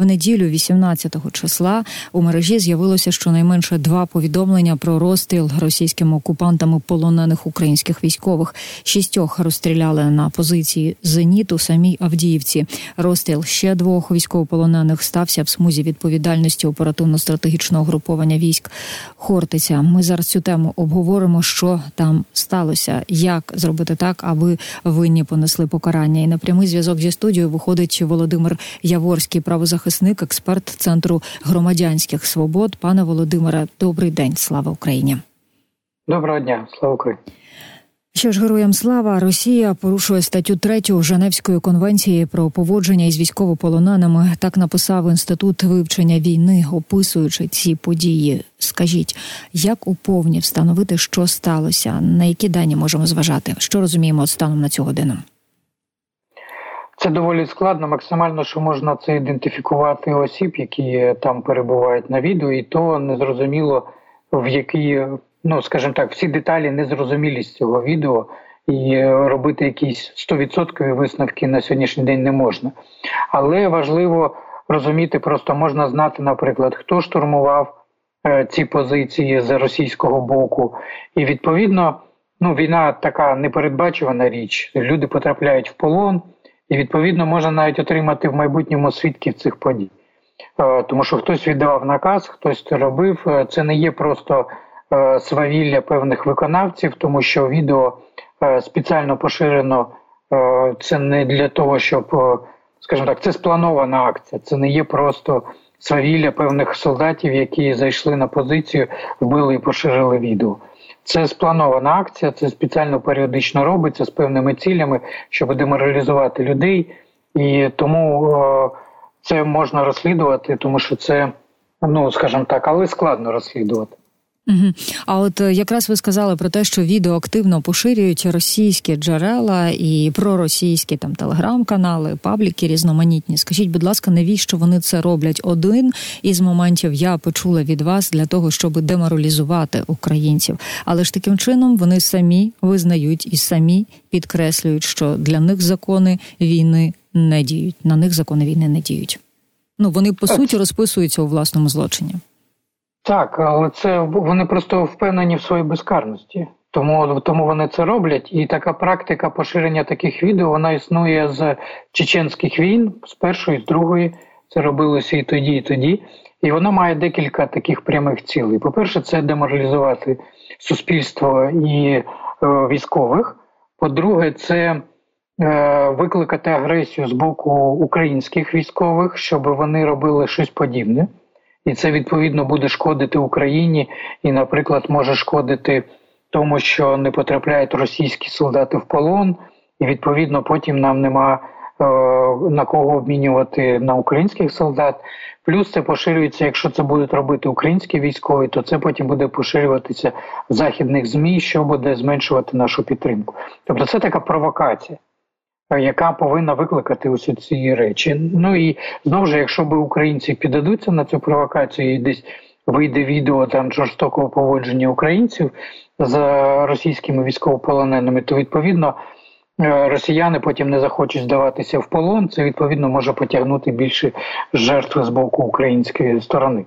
В неділю, 18 числа, у мережі з'явилося щонайменше два повідомлення про розстріл російськими окупантами полонених українських військових. Шістьох розстріляли на позиції зеніту самій Авдіївці. Розстріл ще двох військовополонених стався в смузі відповідальності оперативно-стратегічного груповання військ Хортиця. Ми зараз цю тему обговоримо, що там сталося, як зробити так, аби винні понесли покарання. І на прямий зв'язок зі студією виходить Володимир Яворський, правозахисник, експерт центру громадянських свобод. Пане Володимире, добрий день. Слава Україні. Доброго дня, слава Україні. Що ж, героям слава Росія порушує статтю 3 Женевської конвенції про поводження із військовополоненими. Так написав інститут вивчення війни, описуючи ці події. Скажіть, як уповні встановити, що сталося, на які дані можемо зважати? Що розуміємо станом на цю годину? Це доволі складно. Максимально, що можна це ідентифікувати осіб, які там перебувають на відео, і то незрозуміло в якій ну скажімо так, всі деталі незрозумілі з цього відео, і робити якісь 100% висновки на сьогоднішній день не можна. Але важливо розуміти, просто можна знати, наприклад, хто штурмував е, ці позиції з російського боку, і відповідно. Ну, війна така непередбачувана річ. Люди потрапляють в полон, і відповідно можна навіть отримати в майбутньому свідків цих подій. Е, тому що хтось віддавав наказ, хтось це робив. Е, це не є просто Е, свавілля певних виконавців, тому що відео спеціально поширено. Це не для того, щоб, скажімо так, це спланована акція. Це не є просто свавілля певних солдатів, які зайшли на позицію, вбили і поширили відео. Це спланована акція, це спеціально періодично робиться з певними цілями, щоб деморалізувати людей, і тому це можна розслідувати, тому що це, ну скажімо так, але складно розслідувати. Угу. А от е, якраз ви сказали про те, що відео активно поширюють російські джерела і проросійські там телеграм-канали, пабліки різноманітні. Скажіть, будь ласка, навіщо вони це роблять? Один із моментів я почула від вас для того, щоб деморалізувати українців. Але ж таким чином вони самі визнають і самі підкреслюють, що для них закони війни не діють. На них закони війни не діють. Ну вони по суті розписуються у власному злочині. Так, але це вони просто впевнені в своїй безкарності. Тому тому вони це роблять, і така практика поширення таких відео вона існує з чеченських війн, з першої, з другої. Це робилося і тоді, і тоді. І воно має декілька таких прямих цілей. По-перше, це деморалізувати суспільство і е, військових. По-друге, це е, викликати агресію з боку українських військових, щоб вони робили щось подібне і це відповідно буде шкодити Україні і, наприклад, може шкодити тому, що не потрапляють російські солдати в полон, і відповідно потім нам нема е, на кого обмінювати на українських солдат. Плюс це поширюється, якщо це будуть робити українські військові, то це потім буде поширюватися в західних змі, що буде зменшувати нашу підтримку. Тобто це така провокація яка повинна викликати усі ці речі. Ну і знову ж, якщо б українці піддадуться на цю провокацію, і десь вийде відео там жорстокого поводження українців з російськими військовополоненими, то відповідно. Е, росіяни потім не захочуть здаватися в полон, це відповідно може потягнути більше жертв з боку української сторони.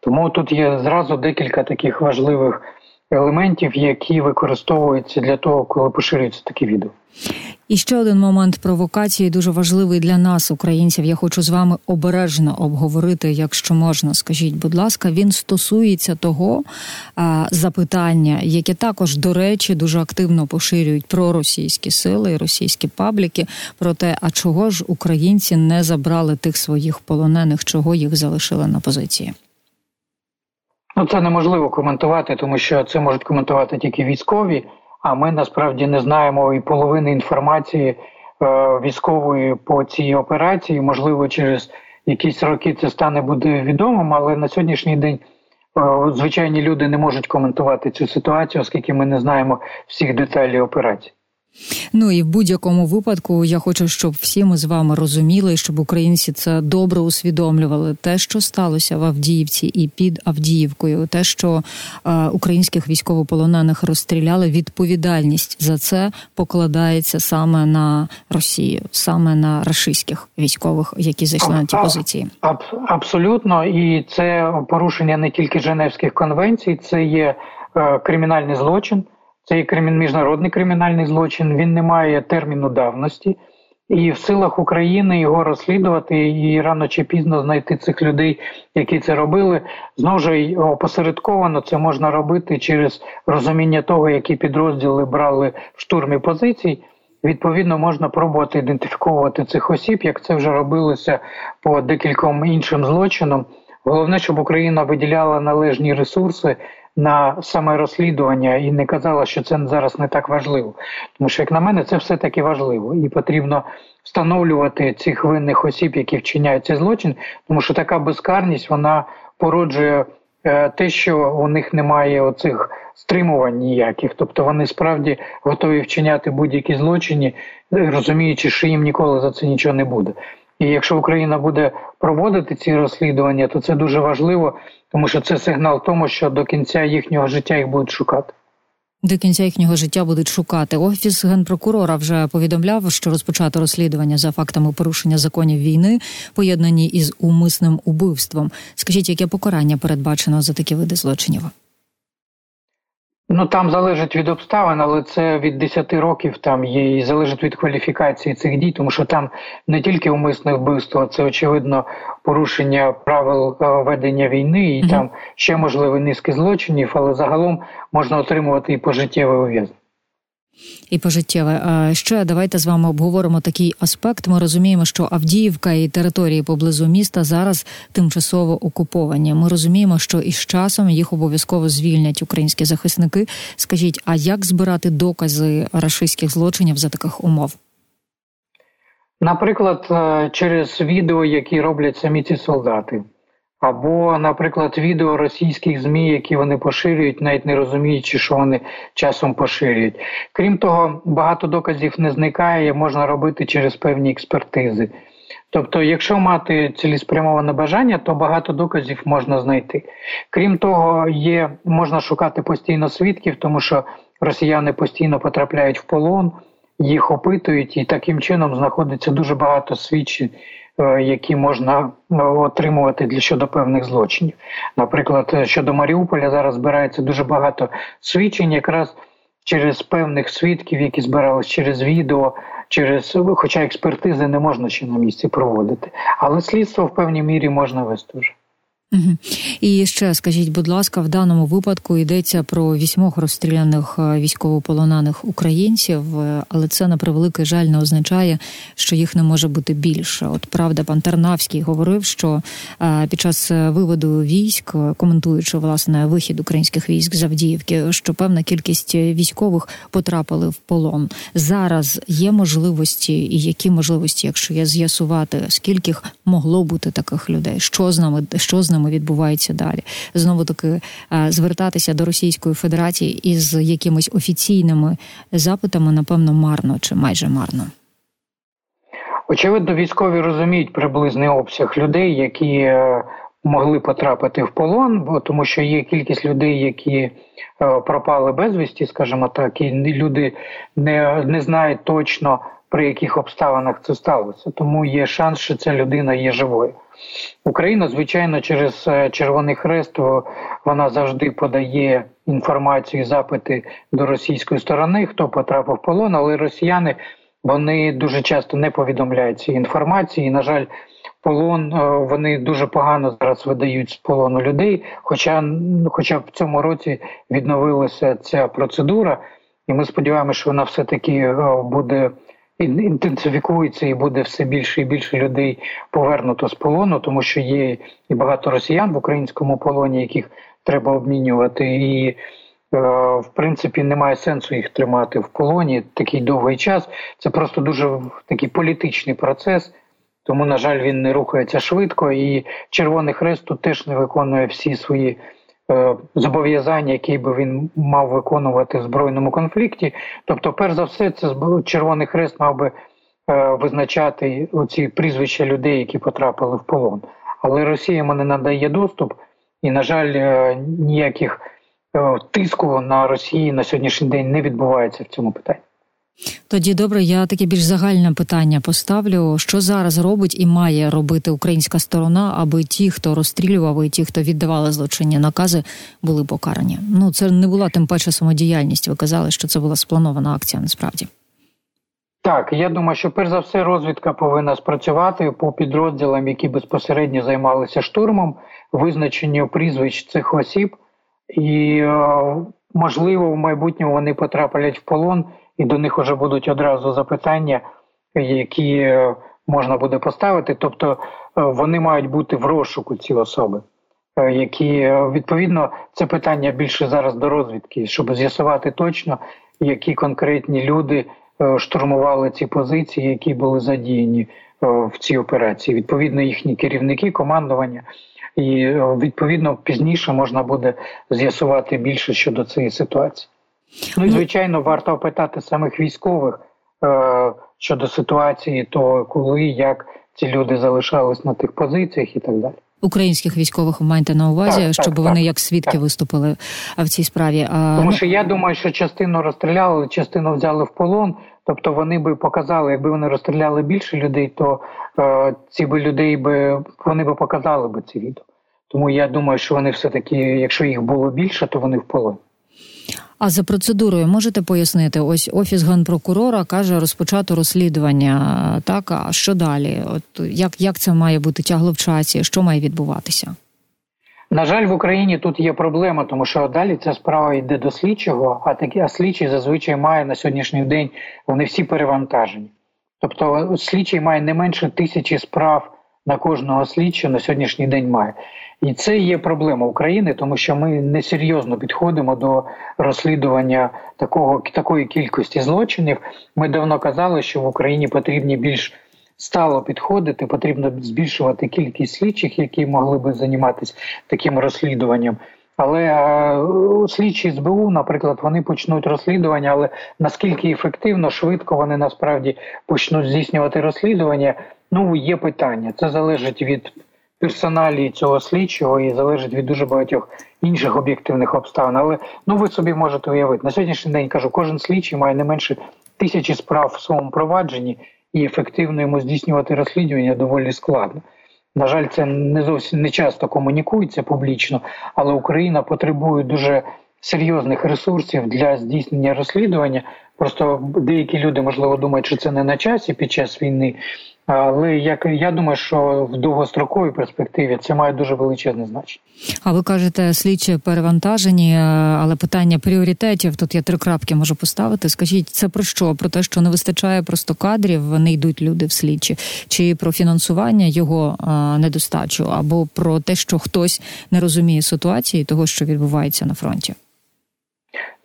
Тому тут є зразу декілька таких важливих елементів, які використовуються для того, коли поширюються такі відео. І ще один момент провокації дуже важливий для нас, українців. Я хочу з вами обережно обговорити, якщо можна, скажіть, будь ласка, він стосується того а, запитання, яке також до речі дуже активно поширюють про російські сили і російські пабліки, про те, а чого ж українці не забрали тих своїх полонених, чого їх залишили на позиції. Ну, це неможливо коментувати, тому що це можуть коментувати тільки військові. А ми насправді не знаємо і половини інформації е, військової по цій операції. Можливо, через якісь роки це стане буде відомим, але на сьогоднішній день е, звичайні люди не можуть коментувати цю ситуацію, оскільки ми не знаємо всіх деталей операції. Ну і в будь-якому випадку я хочу, щоб всі ми з вами розуміли, щоб українці це добре усвідомлювали. Те, що сталося в Авдіївці і під Авдіївкою, те, що е, українських військовополонених розстріляли, відповідальність за це покладається саме на Росію, саме на рашистських військових, які зайшли на ті позиції. Аб, абсолютно, і це порушення не тільки Женевських конвенцій, це є е, кримінальний злочин. Це є міжнародний кримінальний злочин, він не має терміну давності, і в силах України його розслідувати і рано чи пізно знайти цих людей, які це робили. Знову ж опосередковано це можна робити через розуміння того, які підрозділи брали в штурмі позицій. Відповідно, можна пробувати ідентифікувати цих осіб, як це вже робилося по декільком іншим злочинам. Головне, щоб Україна виділяла належні ресурси на саме розслідування і не казала, що це зараз не так важливо. Тому що, як на мене, це все таки важливо, і потрібно встановлювати цих винних осіб, які вчиняють цей злочин, тому що така безкарність вона породжує е, те, що у них немає оцих стримувань ніяких, тобто вони справді готові вчиняти будь-які злочини, розуміючи, що їм ніколи за це нічого не буде. І якщо Україна буде проводити ці розслідування, то це дуже важливо, тому що це сигнал тому, що до кінця їхнього життя їх будуть шукати. До кінця їхнього життя будуть шукати. Офіс генпрокурора вже повідомляв, що розпочато розслідування за фактами порушення законів війни, поєднані із умисним убивством. Скажіть, яке покарання передбачено за такі види злочинів? Ну там залежить від обставин, але це від 10 років там є і залежить від кваліфікації цих дій, тому що там не тільки умисне вбивство, це очевидно порушення правил е, ведення війни, і mm-hmm. там ще можливі низки злочинів, але загалом можна отримувати і пожиттєве ув'язнення і пожиттєве. Ще давайте з вами обговоримо такий аспект. Ми розуміємо, що Авдіївка і території поблизу міста зараз тимчасово окуповані. Ми розуміємо, що із часом їх обов'язково звільнять українські захисники. Скажіть, а як збирати докази рашистських злочинів за таких умов? Наприклад, е, через відео, які роблять самі ці солдати. Або, наприклад, відео російських змі, які вони поширюють, навіть не розуміючи, що вони часом поширюють. Крім того, багато доказів не зникає, можна робити через певні експертизи. Тобто, якщо мати цілеспрямоване бажання, то багато доказів можна знайти. Крім того, є можна шукати постійно свідків, тому що росіяни постійно потрапляють в полон, їх опитують, і таким чином знаходиться дуже багато свідчень. Е, які можна е, отримувати для щодо певних злочинів. Наприклад, е, щодо Маріуполя зараз збирається дуже багато свідчень, якраз через певних свідків, які збирались через відео, через хоча експертизи не можна ще на місці проводити, але слідство в певній мірі можна вести. І ще скажіть, будь ласка, в даному випадку йдеться про вісьмох розстріляних е, військовополонених українців, е, але це на превеликий жаль не означає, що їх не може бути більше. От правда, пан Тарнавський говорив, що е, під час виводу військ, коментуючи власне вихід українських військ з Авдіївки, що певна кількість військових потрапили в полон. Зараз є можливості, і які можливості, якщо є з'ясувати, скільки могло бути таких людей, що з нами що з нами ними відбувається далі. Знову таки е, звертатися до Російської Федерації із якимись офіційними запитами, напевно, марно чи майже марно. Очевидно, військові розуміють приблизний обсяг людей, які е, могли потрапити в полон, тому що є кількість людей, які е, пропали безвісті, скажімо так, і люди не, не знають точно при яких обставинах це сталося. Тому є шанс, що ця людина є живою. Україна, звичайно, через е, Червоний Хрест вона завжди подає інформацію, запити до російської сторони, хто потрапив в полон, але росіяни вони дуже часто не повідомляють цієї інформації. І, на жаль, полон е, вони дуже погано зараз видають з полону людей. Хоча, хоча в цьому році відновилася ця процедура, і ми сподіваємося, що вона все таки е, буде інтенсифікується і буде все більше і більше людей повернуто з полону, тому що є і багато росіян в українському полоні, яких треба обмінювати, і е, в принципі немає сенсу їх тримати в полоні такий довгий час. Це просто дуже такий політичний процес. Тому, на жаль, він не рухається швидко, і Червоний Хрест тут теж не виконує всі свої зобов'язання, які би він мав виконувати в збройному конфлікті. Тобто, перш за все, це Червоний Хрест мав би визначати оці прізвища людей, які потрапили в полон. Але Росія йому не надає доступ, і, на жаль, ніяких тиску на Росії на сьогоднішній день не відбувається в цьому питанні. Тоді добре, я таке більш загальне питання поставлю. Що зараз робить і має робити українська сторона, аби ті, хто розстрілював, і ті, хто віддавали злочинні накази, були покарані? Ну це не була тим паче самодіяльність. Ви казали, що це була спланована акція. Насправді так. Я думаю, що перш за все розвідка повинна спрацювати по підрозділам, які безпосередньо займалися штурмом, визначенню прізвищ цих осіб, і е, можливо в майбутньому вони потраплять в полон і до них вже будуть одразу запитання, які е, можна буде поставити. Тобто е, вони мають бути в розшуку ці особи, е, які відповідно це питання більше зараз до розвідки, щоб з'ясувати точно, які конкретні люди штурмували ці позиції, які були задіяні в цій операції. Відповідно, їхні керівники, командування. І відповідно пізніше можна буде з'ясувати більше щодо цієї ситуації. Ну і звичайно, варто опитати самих військових е, щодо ситуації, то коли як ці люди залишались на тих позиціях і так далі. Українських військових маєте на увазі, так, щоб так, вони так, як свідки виступили в цій справі. А... Тому що я думаю, що частину розстріляли, частину взяли в полон. Тобто вони би показали, якби вони розстріляли більше людей, то е, ці би людей би вони би показали би ці відео. Тому я думаю, що вони все таки, якщо їх було більше, то вони в полоні. А за процедурою можете пояснити? Ось офіс генпрокурора каже розпочато розслідування. Так а що далі? От як як це має бути тягло в часі? Що має відбуватися? На жаль, в Україні тут є проблема, тому що далі ця справа йде до слідчого, а такі а слідчий зазвичай має на сьогоднішній день вони всі перевантажені. Тобто слідчий має не менше тисячі справ на кожного слідчого на сьогоднішній день має. І це є проблема України, тому що ми несерйозно підходимо до розслідування такого такої кількості злочинів. Ми давно казали, що в Україні потрібні більш стало підходити, потрібно збільшувати кількість слідчих, які могли би займатися таким розслідуванням. Але е, слідчі СБУ, наприклад, вони почнуть розслідування, але наскільки ефективно, швидко вони насправді почнуть здійснювати розслідування, ну є питання. Це залежить від персоналі цього слідчого і залежить від дуже багатьох інших об'єктивних обставин. Але ну ви собі можете уявити на сьогоднішній день. Кажу, кожен слідчий має не менше тисячі справ в своєму провадженні, і ефективно йому здійснювати розслідування доволі складно. На жаль, це не зовсім не часто комунікується публічно, але Україна потребує дуже серйозних ресурсів для здійснення розслідування. Просто деякі люди можливо думають, що це не на часі під час війни. Але як я думаю, що в довгостроковій перспективі це має дуже величезне значення. А ви кажете, слідчі перевантажені, е, але питання пріоритетів тут я три крапки можу поставити. Скажіть, це про що? Про те, що не вистачає просто кадрів, не йдуть люди в слідчі, чи про фінансування його е, недостачу, або про те, що хтось не розуміє ситуації того, що відбувається на фронті.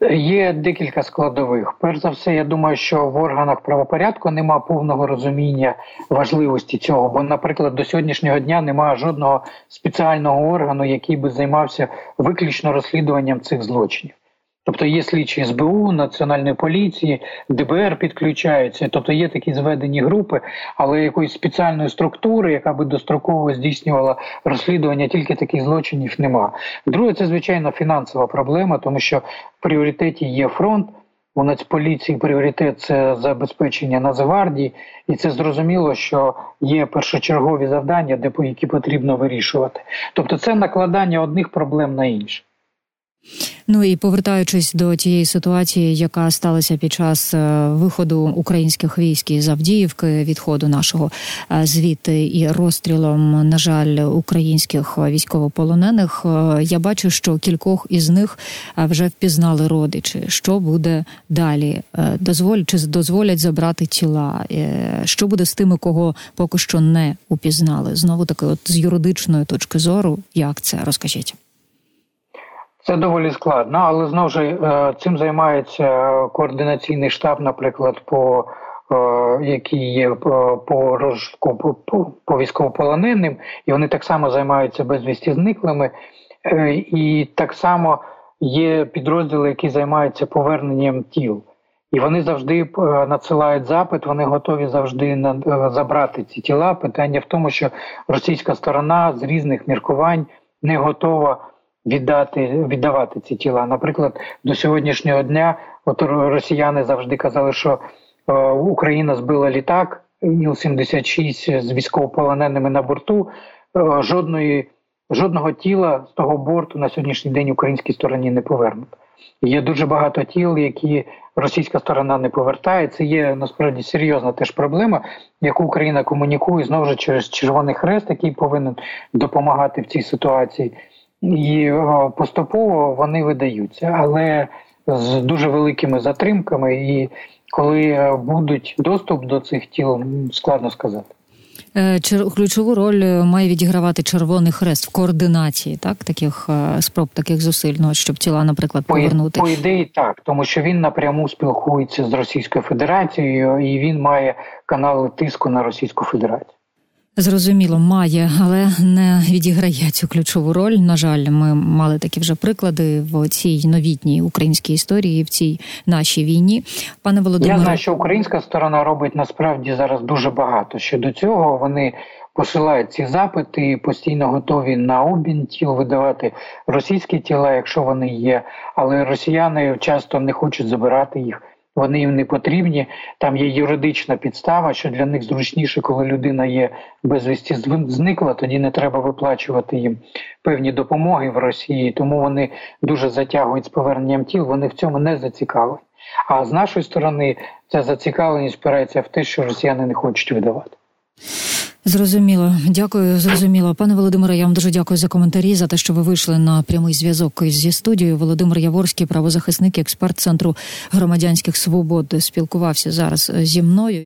Є декілька складових. Перш за все, я думаю, що в органах правопорядку нема повного розуміння важливості цього. Бо, наприклад, до сьогоднішнього дня немає жодного спеціального органу, який би займався виключно розслідуванням цих злочинів. Тобто є слідчі СБУ, Національної поліції, ДБР підключаються, тобто є такі зведені групи, але якоїсь спеціальної структури, яка би достроково здійснювала розслідування тільки таких злочинів, нема. Друге, це звичайно фінансова проблема, тому що в пріоритеті є фронт. У Нацполіції пріоритет це забезпечення Нацгвардії, і це зрозуміло, що є першочергові завдання, де які потрібно вирішувати. Тобто, це накладання одних проблем на інші. Ну і повертаючись до тієї ситуації, яка сталася під час е, виходу українських військ із Авдіївки, відходу нашого е, звідти і розстрілом, на жаль, українських військовополонених, е, я бачу, що кількох із них вже впізнали родичі. Що буде далі? Дозволь чи дозволять забрати тіла? Що буде з тими, кого поки що не упізнали? Знову таки, от з юридичної точки зору, як це розкажіть? Це доволі складно, але знову ж е, цим займається координаційний штаб, наприклад, по е, який є по розшуку по, по військовополоненим, і вони так само займаються безвісті зниклими. і так само є підрозділи, які займаються поверненням тіл. І вони завжди надсилають запит, вони готові завжди забрати ці тіла. Питання в тому, що російська сторона з різних міркувань не готова віддати віддавати ці тіла. Наприклад, до сьогоднішнього дня от росіяни завжди казали, що е, Україна збила літак Іл-76 з військовополоненими на борту. Е, жодної жодного тіла з того борту на сьогоднішній день українській стороні не повернуто. Є дуже багато тіл, які російська сторона не повертає. Це є насправді серйозна теж проблема, яку Україна комунікує знову ж через Червоний Хрест, який повинен допомагати в цій ситуації і поступово вони видаються, але з дуже великими затримками. І коли е, будуть доступ до цих тіл, складно сказати. Е, ключову роль е, має відігравати Червоний Хрест в координації, так таких спроб, таких зусиль, ну, щоб тіла, наприклад, повернути по ідеї, так тому що він напряму спілкується з Російською Федерацією, і він має канали тиску на Російську Федерацію. Зрозуміло, має, але не відіграє цю ключову роль. На жаль, ми мали такі вже приклади в цій новітній українській історії в цій нашій війні. Пане Володимире... Я знаю, що українська сторона робить насправді зараз дуже багато. Щодо цього вони посилають ці запити, постійно готові на обмін тіл видавати російські тіла, якщо вони є. Але росіяни часто не хочуть забирати їх вони їм не потрібні. Там є юридична підстава, що для них зручніше, коли людина є безвісті зникла, тоді не треба виплачувати їм певні допомоги в Росії. Тому вони дуже затягують з поверненням тіл. Вони в цьому не зацікавлені. А з нашої сторони ця зацікавленість спирається в те, що росіяни не хочуть видавати. Зрозуміло, дякую, зрозуміло. Пане Володимире, я вам дуже дякую за коментарі, за те, що ви вийшли на прямий зв'язок зі студією. Володимир Яворський, правозахисник, експерт центру громадянських свобод, спілкувався зараз зі мною.